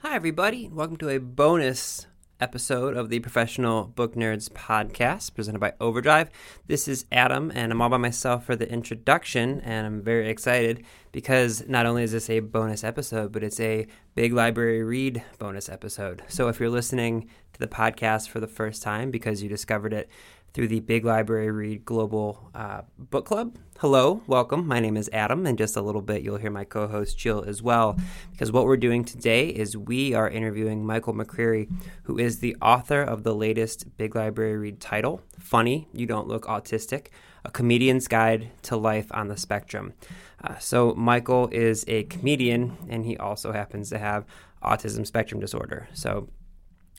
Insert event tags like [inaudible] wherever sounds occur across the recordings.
Hi, everybody. Welcome to a bonus episode of the Professional Book Nerds podcast presented by Overdrive. This is Adam, and I'm all by myself for the introduction, and I'm very excited because not only is this a bonus episode, but it's a big library read bonus episode. So if you're listening to the podcast for the first time because you discovered it through the Big Library Read Global uh, Book Club. Hello, welcome. My name is Adam. and just a little bit, you'll hear my co host Jill as well. Because what we're doing today is we are interviewing Michael McCreary, who is the author of the latest Big Library Read title, Funny, You Don't Look Autistic A Comedian's Guide to Life on the Spectrum. Uh, so, Michael is a comedian, and he also happens to have autism spectrum disorder. So,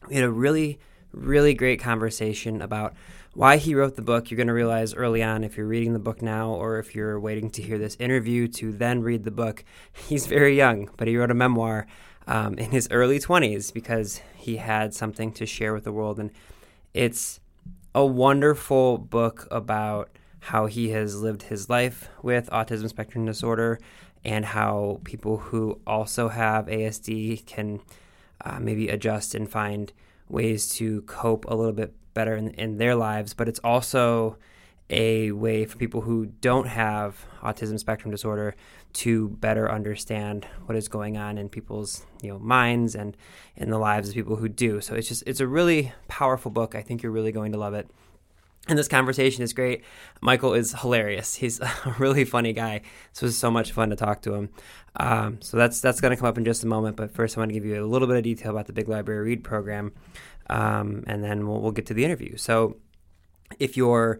we had a really, really great conversation about why he wrote the book, you're going to realize early on if you're reading the book now or if you're waiting to hear this interview to then read the book. [laughs] He's very young, but he wrote a memoir um, in his early 20s because he had something to share with the world. And it's a wonderful book about how he has lived his life with autism spectrum disorder and how people who also have ASD can uh, maybe adjust and find ways to cope a little bit better in, in their lives, but it's also a way for people who don't have autism spectrum disorder to better understand what is going on in people's you know minds and in the lives of people who do. So it's just it's a really powerful book. I think you're really going to love it. And this conversation is great. Michael is hilarious. He's [laughs] a really funny guy. This was so much fun to talk to him. Um, so that's that's going to come up in just a moment. But first, I want to give you a little bit of detail about the Big Library Read program um, and then we'll, we'll get to the interview. So, if you're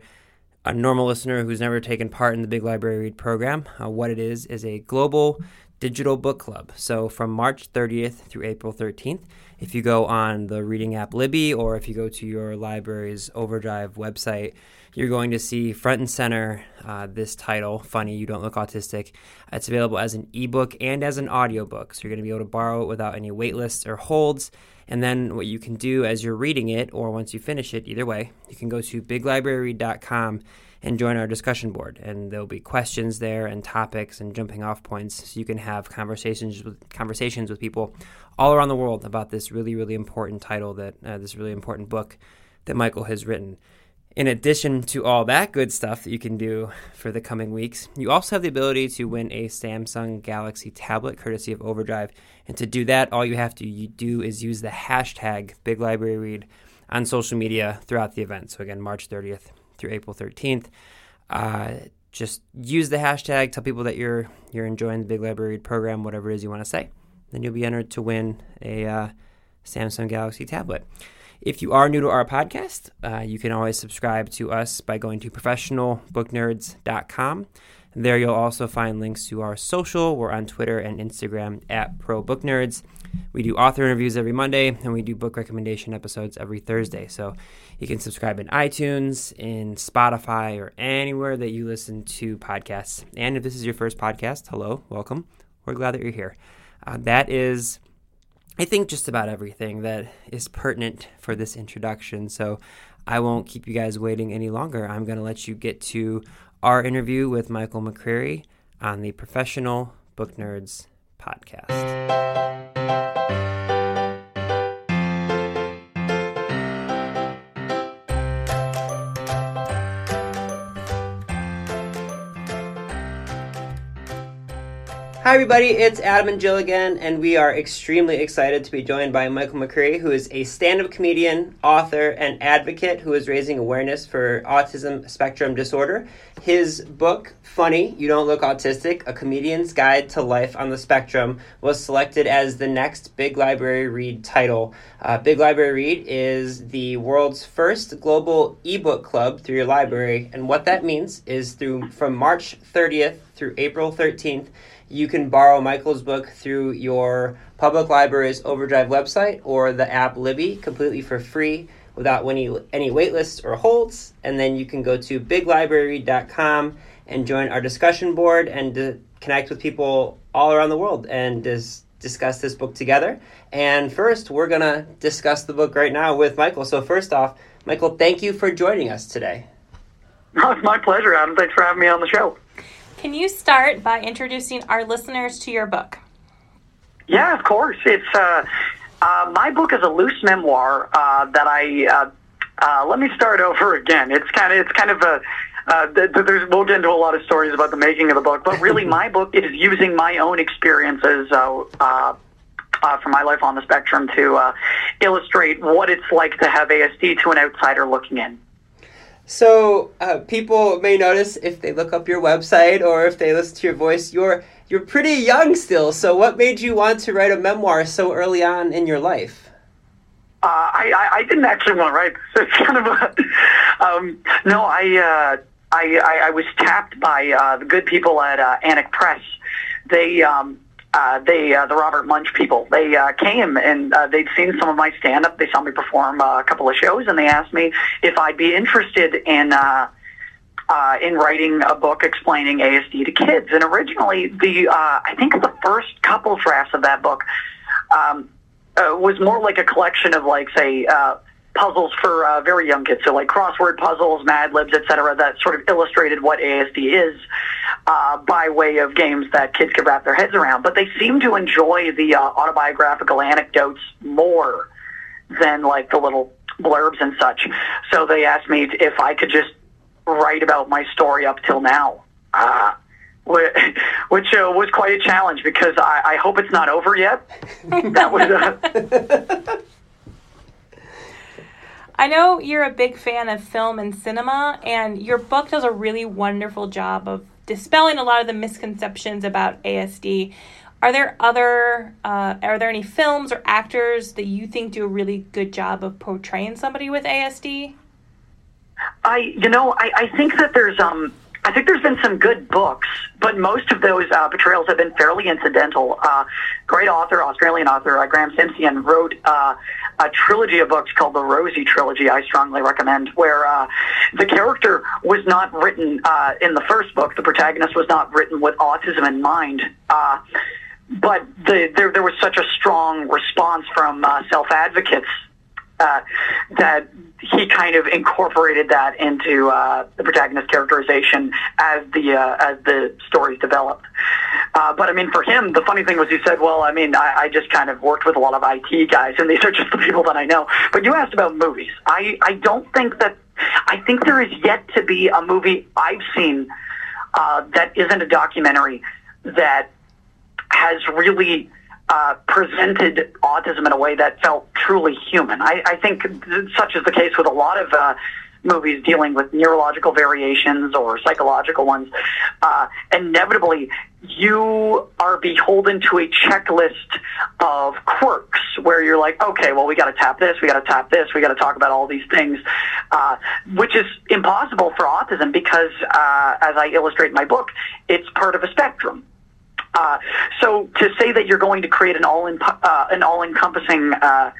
a normal listener who's never taken part in the Big Library Read program, uh, what it is is a global digital book club. So, from March 30th through April 13th, if you go on the reading app Libby or if you go to your library's Overdrive website, you're going to see front and center uh, this title, Funny, You Don't Look Autistic. It's available as an ebook and as an audiobook. So, you're going to be able to borrow it without any wait lists or holds. And then what you can do as you're reading it, or once you finish it, either way, you can go to biglibraryread.com and join our discussion board. And there'll be questions there and topics and jumping off points, so you can have conversations with conversations with people all around the world about this really, really important title that uh, this really important book that Michael has written. In addition to all that good stuff that you can do for the coming weeks, you also have the ability to win a Samsung Galaxy tablet courtesy of Overdrive. And to do that, all you have to do is use the hashtag Big Library Read on social media throughout the event. So again, March 30th through April 13th. Uh, just use the hashtag. Tell people that you're you're enjoying the Big Library program, whatever it is you want to say. Then you'll be entered to win a uh, Samsung Galaxy tablet. If you are new to our podcast, uh, you can always subscribe to us by going to professionalbooknerds.com. There you'll also find links to our social. We're on Twitter and Instagram at ProBookNerds. We do author interviews every Monday, and we do book recommendation episodes every Thursday. So you can subscribe in iTunes, in Spotify, or anywhere that you listen to podcasts. And if this is your first podcast, hello, welcome. We're glad that you're here. Uh, that is I think just about everything that is pertinent for this introduction. So I won't keep you guys waiting any longer. I'm going to let you get to our interview with Michael McCreary on the Professional Book Nerds podcast. Hi, everybody. It's Adam and Jill again, and we are extremely excited to be joined by Michael McCreary, who is a stand up comedian, author, and advocate who is raising awareness for autism spectrum disorder. His book, Funny, You Don't Look Autistic A Comedian's Guide to Life on the Spectrum, was selected as the next Big Library Read title. Uh, Big Library Read is the world's first global ebook club through your library, and what that means is through from March 30th through April 13th You can borrow Michael's book through your public library's Overdrive website or the app Libby completely for free without any, any wait lists or holds. And then you can go to biglibrary.com and join our discussion board and connect with people all around the world and dis- discuss this book together. And first, we're going to discuss the book right now with Michael. So, first off, Michael, thank you for joining us today. Oh, it's my pleasure, Adam. Thanks for having me on the show. Can you start by introducing our listeners to your book? Yeah, of course. It's uh, uh, my book is a loose memoir uh, that I. Uh, uh, let me start over again. It's kind of it's kind of a. Uh, th- th- there's, we'll get into a lot of stories about the making of the book, but really, my book is using my own experiences uh, uh, uh, from my life on the spectrum to uh, illustrate what it's like to have ASD to an outsider looking in. So uh, people may notice if they look up your website or if they listen to your voice, you're you're pretty young still. So what made you want to write a memoir so early on in your life? Uh, I, I, I didn't actually want to write. [laughs] It's kind of a um, no. I, uh, I I I was tapped by uh, the good people at uh, Annick Press. They um, uh, they uh, the Robert Munsch people. They uh, came and uh, they'd seen some of my stand up. They saw me perform uh, a couple of shows, and they asked me if I'd be interested in. Uh, uh, in writing a book explaining ASD to kids, and originally the uh, I think the first couple drafts of that book um, uh, was more like a collection of like say uh, puzzles for uh, very young kids, so like crossword puzzles, Mad Libs, etc. That sort of illustrated what ASD is uh, by way of games that kids could wrap their heads around. But they seem to enjoy the uh, autobiographical anecdotes more than like the little blurbs and such. So they asked me if I could just write about my story up till now. Uh, [laughs] which uh, was quite a challenge because I, I hope it's not over yet. [laughs] that was uh, I know you're a big fan of film and cinema, and your book does a really wonderful job of dispelling a lot of the misconceptions about ASD. Are there other, uh, are there any films or actors that you think do a really good job of portraying somebody with ASD? I, you know, I, I think that there's, um, I think there's been some good books, but most of those uh, portrayals have been fairly incidental. Uh, great author, Australian author uh, Graeme Simsion wrote uh, a trilogy of books called the Rosie Trilogy. I strongly recommend, where uh, the character was not written uh, in the first book. The protagonist was not written with autism in mind. Uh, but the, there, there was such a strong response from uh, self advocates that he kind of incorporated that into uh, the protagonist characterization as the uh, as the stories developed. Uh, but I mean, for him, the funny thing was he said, "Well, I mean, I, I just kind of worked with a lot of IT guys, and these are just the people that I know." But you asked about movies. I I don't think that I think there is yet to be a movie I've seen uh, that isn't a documentary that has really uh, presented autism in a way that felt truly human. I, I think such is the case with a lot of uh, movies dealing with neurological variations or psychological ones. Uh, inevitably, you are beholden to a checklist of quirks where you're like, okay, well, we got to tap this, we got to tap this, we got to talk about all these things, uh, which is impossible for autism because, uh, as I illustrate in my book, it's part of a spectrum. Uh, so to say that you're going to create an all uh, an all encompassing uh,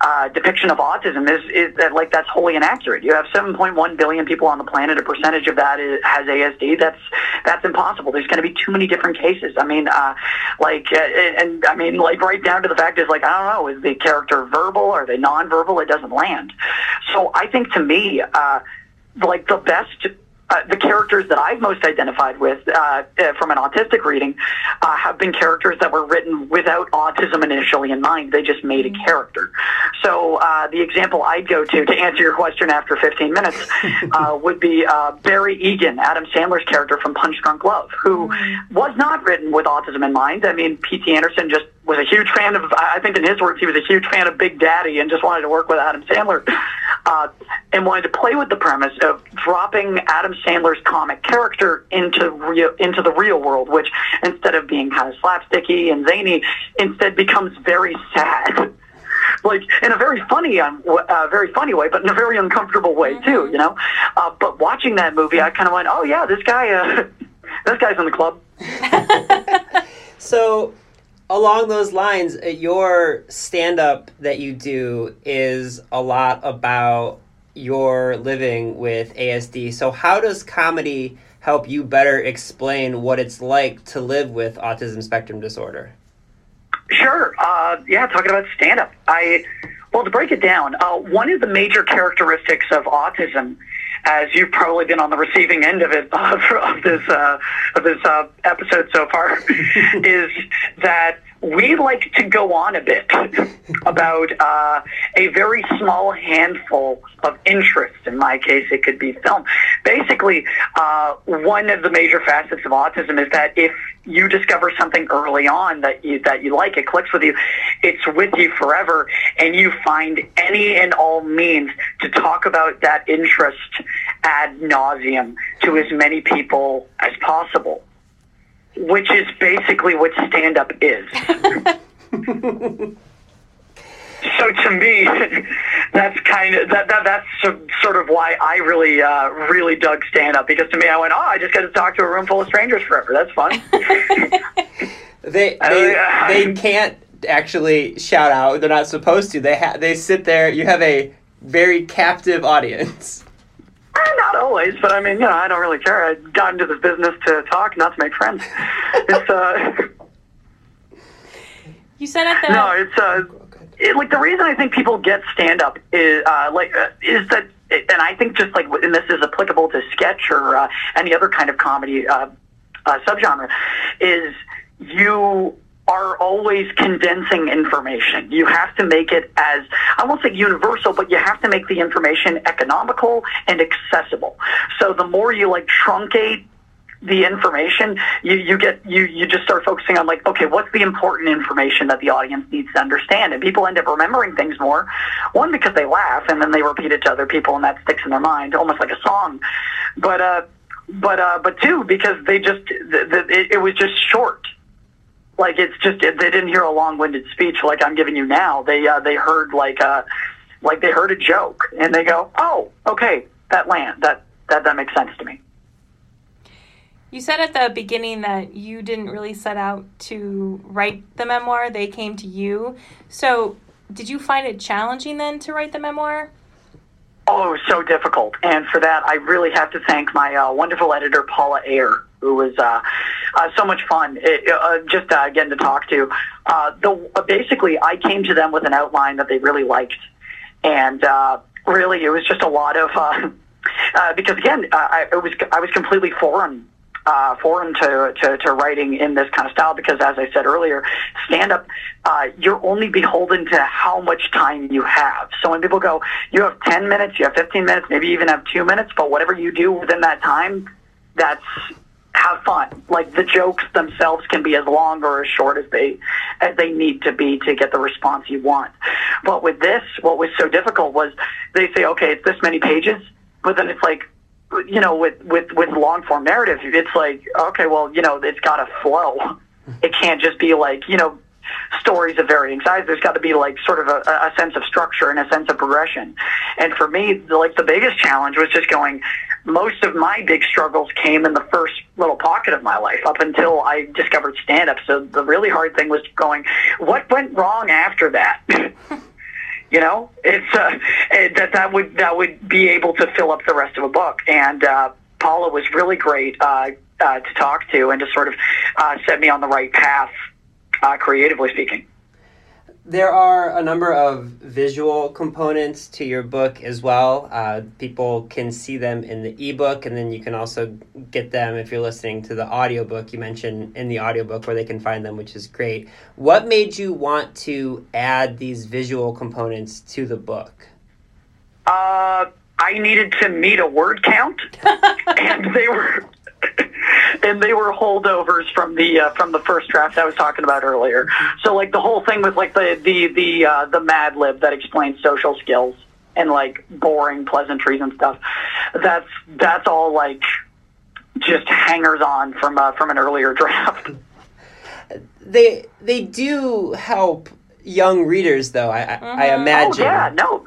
uh, depiction of autism is, is that like that's wholly inaccurate. You have 7.1 billion people on the planet. A percentage of that is, has ASD. That's that's impossible. There's going to be too many different cases. I mean, uh, like, uh, and I mean, like, right down to the fact is like, I don't know, is the character verbal? Are they nonverbal? It doesn't land. So I think to me, uh, like the best uh, the characters that I've most identified with uh, uh, from an autistic reading uh, have been characters that were written without autism initially in mind. They just made a character. So uh, the example I'd go to to answer your question after 15 minutes [laughs] uh, would be Barry Egan, Adam Sandler's character from Punch Drunk Love, who was not written with autism in mind. I mean, P.T. Anderson just was a huge fan of, I think in his words, he was a huge fan of Big Daddy and just wanted to work with Adam Sandler [laughs] uh, and wanted to play with the premise of dropping Adam Sandler's comic character into real, into the real world, which instead of being kind of slapsticky and zany, instead becomes very sad. [laughs] Like in a very funny, um, uh, very funny way, but in a very uncomfortable way too, you know. Uh, but watching that movie, I kind of went, "Oh yeah, this guy, uh, [laughs] this guy's in the club. So, along those lines, uh, your stand up that you do is a lot about your living with ASD. So, how does comedy help you better explain what it's like to live with autism spectrum disorder? Sure. Uh, yeah, talking about stand up. I well to break it down, uh, one of the major characteristics of autism, as you've probably been on the receiving end of it uh, [laughs] of this uh, of this uh, episode so far, [laughs] is that we like to go on a bit [laughs] about uh, a very small handful of interests. In my case, it could be film. Basically, uh, one of the major facets of autism is that if you discover something early on that you that you like, it clicks with you, it's with you forever, and you find any and all means to talk about that interest ad nauseum to as many people as possible which is basically what stand up is. [laughs] so to me, [laughs] that's kind of that, that that's sort of why I really uh, really dug stand up because to me I went, oh, I just got to talk to a room full of strangers forever. That's fun. [laughs] they they, uh, they can't actually shout out. They're not supposed to. They ha- they sit there. You have a very captive audience. Not always, but I mean, you know, I don't really care. I got into this business to talk, not to make friends. It's uh. You said at the no, it's uh, it, like the reason I think people get stand up is uh, like uh, is that, and I think just like and this is applicable to sketch or uh, any other kind of comedy uh, uh, subgenre, is you are always condensing information. You have to make it as, I won't say universal, but you have to make the information economical and accessible. So the more you like truncate the information, you, you get you you just start focusing on like, okay, what's the important information that the audience needs to understand? And people end up remembering things more. One because they laugh and then they repeat it to other people and that sticks in their mind, almost like a song. But uh but uh but two because they just the, the, it, it was just short like it's just they didn't hear a long-winded speech like I'm giving you now. They uh, they heard like uh like they heard a joke and they go, "Oh, okay, that land that that that makes sense to me." You said at the beginning that you didn't really set out to write the memoir; they came to you. So, did you find it challenging then to write the memoir? Oh, so difficult. And for that, I really have to thank my uh, wonderful editor, Paula Ayer, who was uh, uh, so much fun it, uh, just uh, getting to talk to. Uh, the uh, basically, I came to them with an outline that they really liked, and uh, really, it was just a lot of [laughs] uh, uh, because again, uh, I was I was completely foreign. Uh, foreign to, to, to writing in this kind of style because, as I said earlier, stand up, uh, you're only beholden to how much time you have. So when people go, you have 10 minutes, you have 15 minutes, maybe even have two minutes, but whatever you do within that time, that's have fun. Like the jokes themselves can be as long or as short as they as they need to be to get the response you want. But with this, what was so difficult was they say, okay, it's this many pages, but then it's like you know, with with with long form narrative, it's like, okay, well, you know, it's got to flow. It can't just be like, you know, stories of varying size. There's got to be like sort of a, a sense of structure and a sense of progression. And for me, like the biggest challenge was just going. Most of my big struggles came in the first little pocket of my life up until I discovered stand up. So the really hard thing was going, what went wrong after that? [laughs] you know, it's uh, that that would that would be able to fill up the rest of a book. And uh, Paula was really great uh, uh, to talk to and to sort of uh, set me on the right path uh, creatively speaking. There are a number of visual components to your book as well. Uh, people can see them in the ebook, and then you can also get them if you're listening to the audiobook. You mentioned in the audiobook where they can find them, which is great. What made you want to add these visual components to the book? Uh, I needed to meet a word count, [laughs] and they were and they were holdovers from the uh, from the first draft I was talking about earlier. So like the whole thing with like the the the uh, the Mad Lib that explains social skills and like boring pleasantries and stuff. That's that's all like just hangers on from uh, from an earlier [laughs] draft. They they do help young readers though. I mm-hmm. I imagine. Oh yeah, no,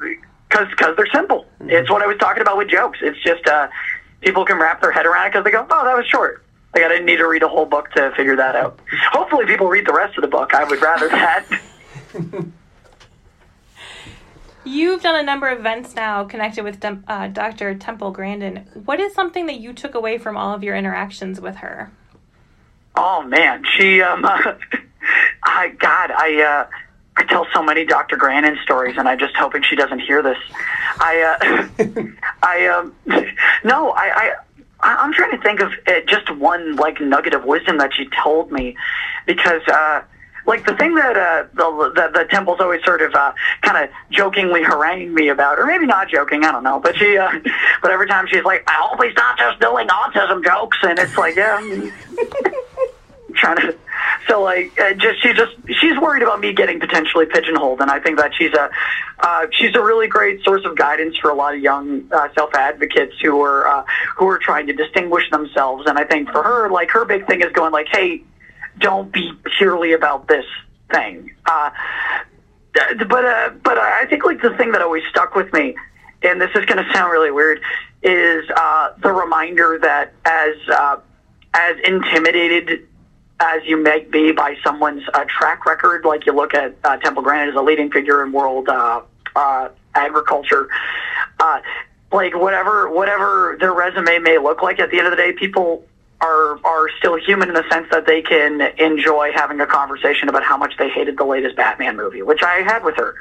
because because they're simple. Mm-hmm. It's what I was talking about with jokes. It's just uh, people can wrap their head around it because they go, oh, that was short. Like I didn't need to read a whole book to figure that out. Hopefully, people read the rest of the book. I would rather that. [laughs] You've done a number of events now connected with uh, Dr. Temple Grandin. What is something that you took away from all of your interactions with her? Oh man, she um, [laughs] I God, I uh, I tell so many Dr. Grandin stories, and I'm just hoping she doesn't hear this. I uh, [laughs] I um, no, I. I I- I'm trying to think of uh, just one like nugget of wisdom that she told me, because uh, like the thing that uh, the, the the temple's always sort of uh, kind of jokingly [laughs] haranguing me about, or maybe not joking, I don't know. But she, uh, [laughs] but every time she's like, "I hope he's not just doing autism jokes," and it's like, yeah, mm, [laughs] trying to. So like, uh, just she just she's worried about me getting potentially pigeonholed, and I think that she's a uh, she's a really great source of guidance for a lot of young uh, self advocates who are uh, who are trying to distinguish themselves. And I think for her, like her big thing is going like, hey, don't be purely about this thing. Uh, but uh, but I think like the thing that always stuck with me, and this is going to sound really weird, is uh, the reminder that as uh, as intimidated as you may be by someone's uh, track record, like you look at uh, Temple Grandin as a leading figure in world uh, uh, agriculture, uh, like whatever whatever their resume may look like, at the end of the day, people are are still human in the sense that they can enjoy having a conversation about how much they hated the latest Batman movie, which I had with her.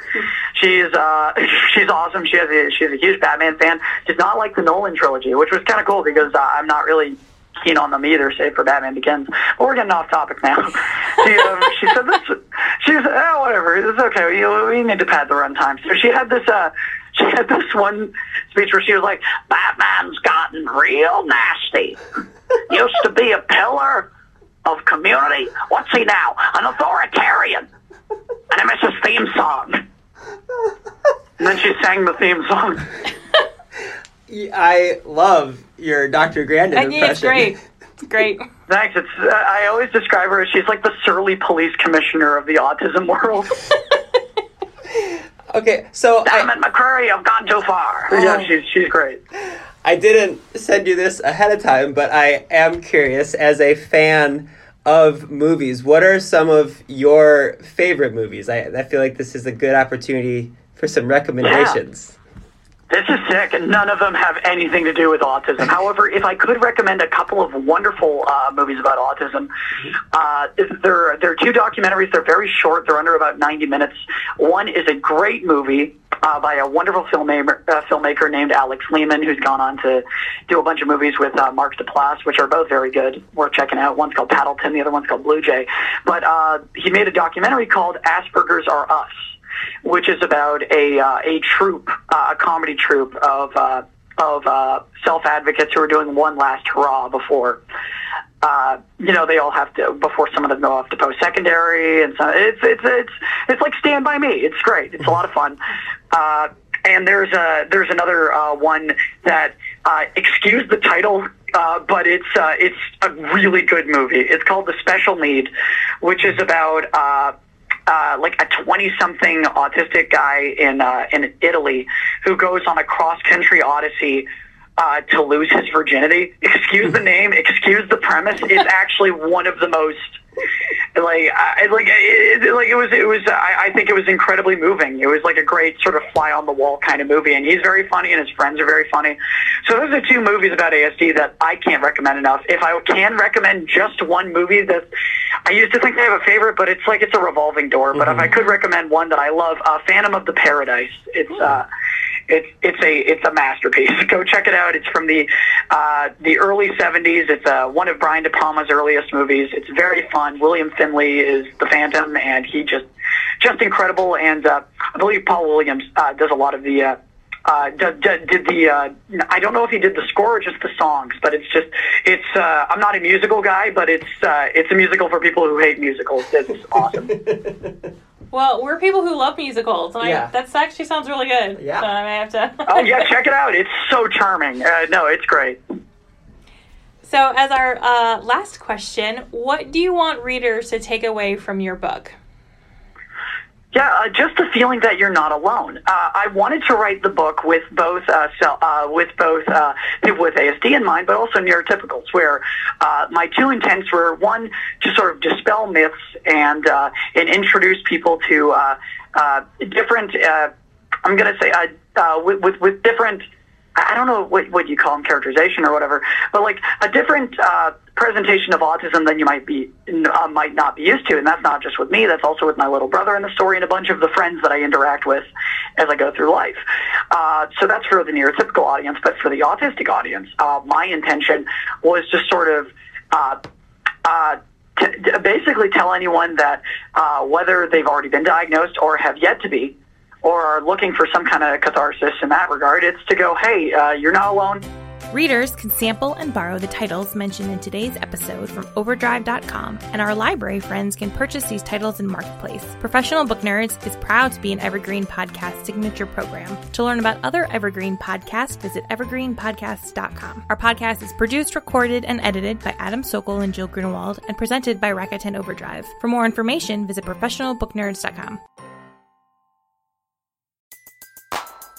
She's uh, [laughs] she's awesome. She has a, she's a huge Batman fan. Does not like the Nolan trilogy, which was kind of cool because uh, I'm not really keen on them either, save for Batman Begins. But we're getting off topic now. [laughs] she, um, she said this. She said, "Oh, whatever. It's okay. We, we need to pad the runtime." So she had this. Uh, she had this one speech where she was like, "Batman's gotten real nasty. [laughs] Used to be a pillar of community. What's he now? An authoritarian." And I miss his theme song. And then she sang the theme song. I love your Dr. Grandin I impression. think it's great. It's great. [laughs] Thanks. It's uh, I always describe her as she's like the surly police commissioner of the autism world. [laughs] Okay, so Damn I, it, McCreary, I've gone too far. Oh. Yeah, she's she's great. I didn't send you this ahead of time, but I am curious as a fan of movies, what are some of your favorite movies? I, I feel like this is a good opportunity for some recommendations. This is sick, and none of them have anything to do with autism. However, if I could recommend a couple of wonderful uh, movies about autism, uh, they're, they're two documentaries. They're very short. They're under about 90 minutes. One is a great movie uh, by a wonderful filmmaker, uh, filmmaker named Alex Lehmann, who's gone on to do a bunch of movies with uh, Mark Duplass, which are both very good, worth checking out. One's called Paddleton, the other one's called Blue Jay. But uh, he made a documentary called Asperger's Are Us which is about a uh, a troupe, uh, a comedy troupe of uh, of uh, self advocates who are doing one last hurrah before. Uh, you know, they all have to before some of them go off to post secondary, and so it's it's it's it's like Stand by Me. It's great. It's a lot of fun. Uh, and there's a there's another uh, one that uh, excuse the title, uh, but it's uh, it's a really good movie. It's called The Special Need, which is about. Uh, uh, like a 20 something autistic guy in uh, in Italy who goes on a cross country odyssey uh, to lose his virginity. [laughs] Excuse the name, excuse the premise. It's [laughs] actually one of the most like I, like it, it- like it was it was I, I think it was incredibly moving. It was like a great sort of fly on the wall kind of movie, and he's very funny, and his friends are very funny. So those are two movies about ASD that I can't recommend enough. If I can recommend just one movie that I used to think I have a favorite, but it's like it's a revolving door. But if I could recommend one that I love, uh, Phantom of the Paradise. It's uh, it's it's a it's a masterpiece. [laughs] Go check it out. It's from the uh, the early '70s. It's uh, one of Brian De Palma's earliest movies. It's very fun. William Finley is the Phantom, and he just just incredible. And uh, I believe Paul Williams uh, does a lot of the. Uh, uh, did, did, did the uh, I don't know if he did the score or just the songs, but it's just it's uh, I'm not a musical guy, but it's uh, it's a musical for people who hate musicals. It's [laughs] awesome. Well, we're people who love musicals, and Yeah. I, that actually sounds really good. Yeah. So I may have to. oh yeah, check it out. It's so charming. Uh, no, it's great. So, as our uh, last question, what do you want readers to take away from your book? Yeah, uh, just the feeling that you're not alone. Uh, I wanted to write the book with both uh, uh, with both uh, people with ASD in mind, but also neurotypicals, where uh, my two intents were one to sort of dispel myths and uh, and introduce people to uh, uh, different. Uh, I'm going to say uh, uh, with, with with different. I don't know what what you call them, characterization or whatever, but like a different uh, presentation of autism than you might be uh, might not be used to, and that's not just with me. That's also with my little brother in the story and a bunch of the friends that I interact with as I go through life. Uh, so that's for the neurotypical audience, but for the autistic audience, uh, my intention was to sort of. Uh, uh, basically tell anyone that uh, whether they've already been diagnosed or have yet to be, or are looking for some kind of catharsis in that regard, it's to go, hey, uh, you're not alone. Readers can sample and borrow the titles mentioned in today's episode from Overdrive.com, and our library friends can purchase these titles in Marketplace. Professional Book Nerds is proud to be an Evergreen Podcast signature program. To learn about other Evergreen podcasts, visit evergreenpodcasts.com. Our podcast is produced, recorded, and edited by Adam Sockel and Jill Grunenwald, and presented by Rakuten Overdrive. For more information, visit professionalbooknerds.com.